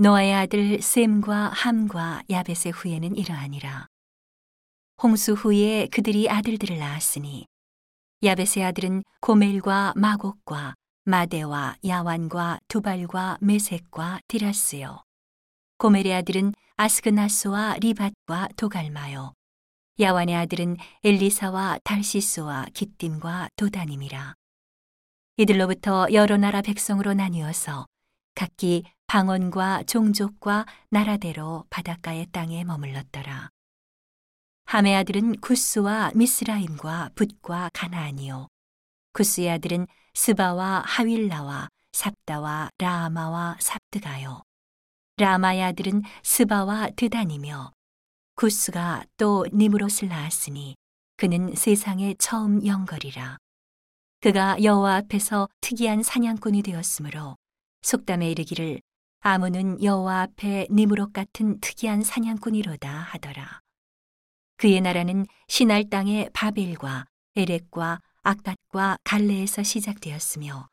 노아의 아들 셈과 함과 야벳의 후예는 이러하니라. 홍수 후에 그들이 아들들을 낳았으니 야벳의 아들은 고멜과 마곡과 마대와 야완과 두발과 메색과 디라스요. 고멜의 아들은 아스그나스와 리밧과 도갈마요. 야완의 아들은 엘리사와 달시스와 기띔과 도다님이라. 이들로부터 여러 나라 백성으로 나뉘어서 각기 방언과 종족과 나라대로 바닷가의 땅에 머물렀더라. 함의 아들은 구스와 미스라임과 붓과 가나안이요. 구스의 아들은 스바와 하윌라와 삽다와 라마와 삽드가요. 라마의 아들은 스바와 드단이며 구스가 또 니무롯을 낳았으니 그는 세상에 처음 영거리라. 그가 여호와 앞에서 특이한 사냥꾼이 되었으므로 속담에 이르기를 아무는 여호와 앞에 니무롯 같은 특이한 사냥꾼이로다 하더라. 그의 나라는 신할 땅의 바벨과 에렉과 악갓과 갈레에서 시작되었으며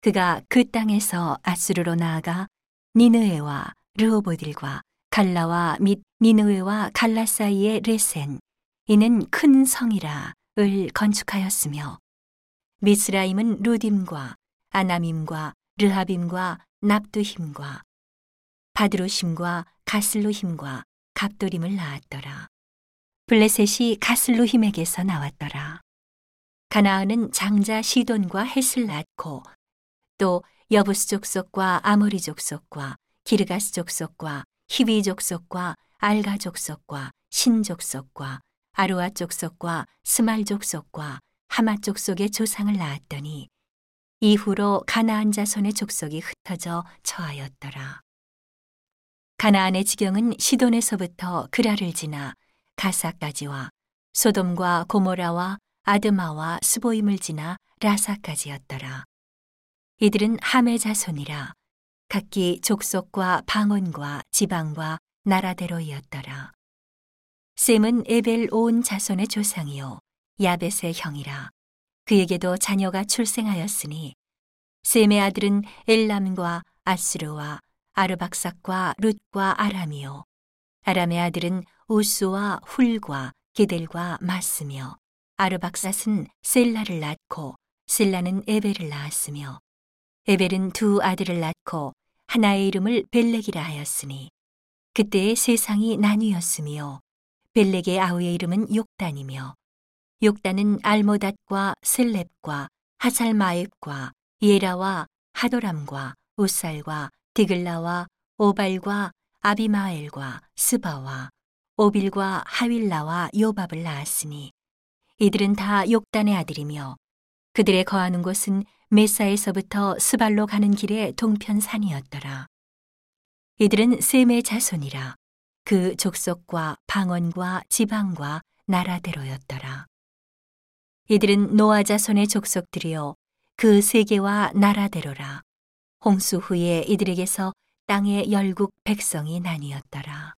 그가 그 땅에서 아수르로 나아가 니느웨와 르호보딜과 갈라와 및 니느웨와 갈라 사이의 레센 이는 큰 성이라 을 건축하였으며 미스라임은 루딤과 아나밈과 르하빔과 납두힘과 바드로심과 가슬로 힘과 갑도림을 낳았더라. 블레셋이 가슬로 힘에게서 나왔더라. 가나안은 장자 시돈과 헷을 낳고 또 여부스 족속과 아모리 족속과 기르가스 족속과 히비 족속과 알가 족속과 신 족속과 아루아 족속과 스말 족속과 하마 족속의 조상을 낳았더니 이후로 가나안 자손의 족속이 흩어져 처하였더라. 가나안의 지경은 시돈에서부터 그라를 지나 가사까지와 소돔과 고모라와 아드마와 스보임을 지나 라사까지였더라. 이들은 함의 자손이라 각기 족속과 방언과 지방과 나라대로이었더라. 셈은 에벨 온 자손의 조상이요 야벳의 형이라 그에게도 자녀가 출생하였으니 셈의 아들은 엘람과 아스르와 아르박삭과 룻과 아람이요. 아람의 아들은 우스와 훌과 게델과 마스며 아르박삿은 셀라를 낳고 셀라는 에벨을 낳았으며 에벨은 두 아들을 낳고 하나의 이름을 벨렉이라 하였으니 그때의 세상이 나뉘었으며 벨렉의 아우의 이름은 욕단이며 욕단은 알모닷과 셀렙과 하살마엡과 예라와 하도람과 우살과 디글라와 오발과 아비마엘과 스바와 오빌과 하윌라와 요밥을 낳았으니 이들은 다 욕단의 아들이며 그들의 거하는 곳은 메사에서부터 스발로 가는 길의 동편 산이었더라. 이들은 셈의 자손이라 그 족속과 방언과 지방과 나라대로였더라. 이들은 노아 자손의 족속들이요 그 세계와 나라대로라. 홍수 후에 이들에게서 땅의 열국 백성이 나뉘었더라.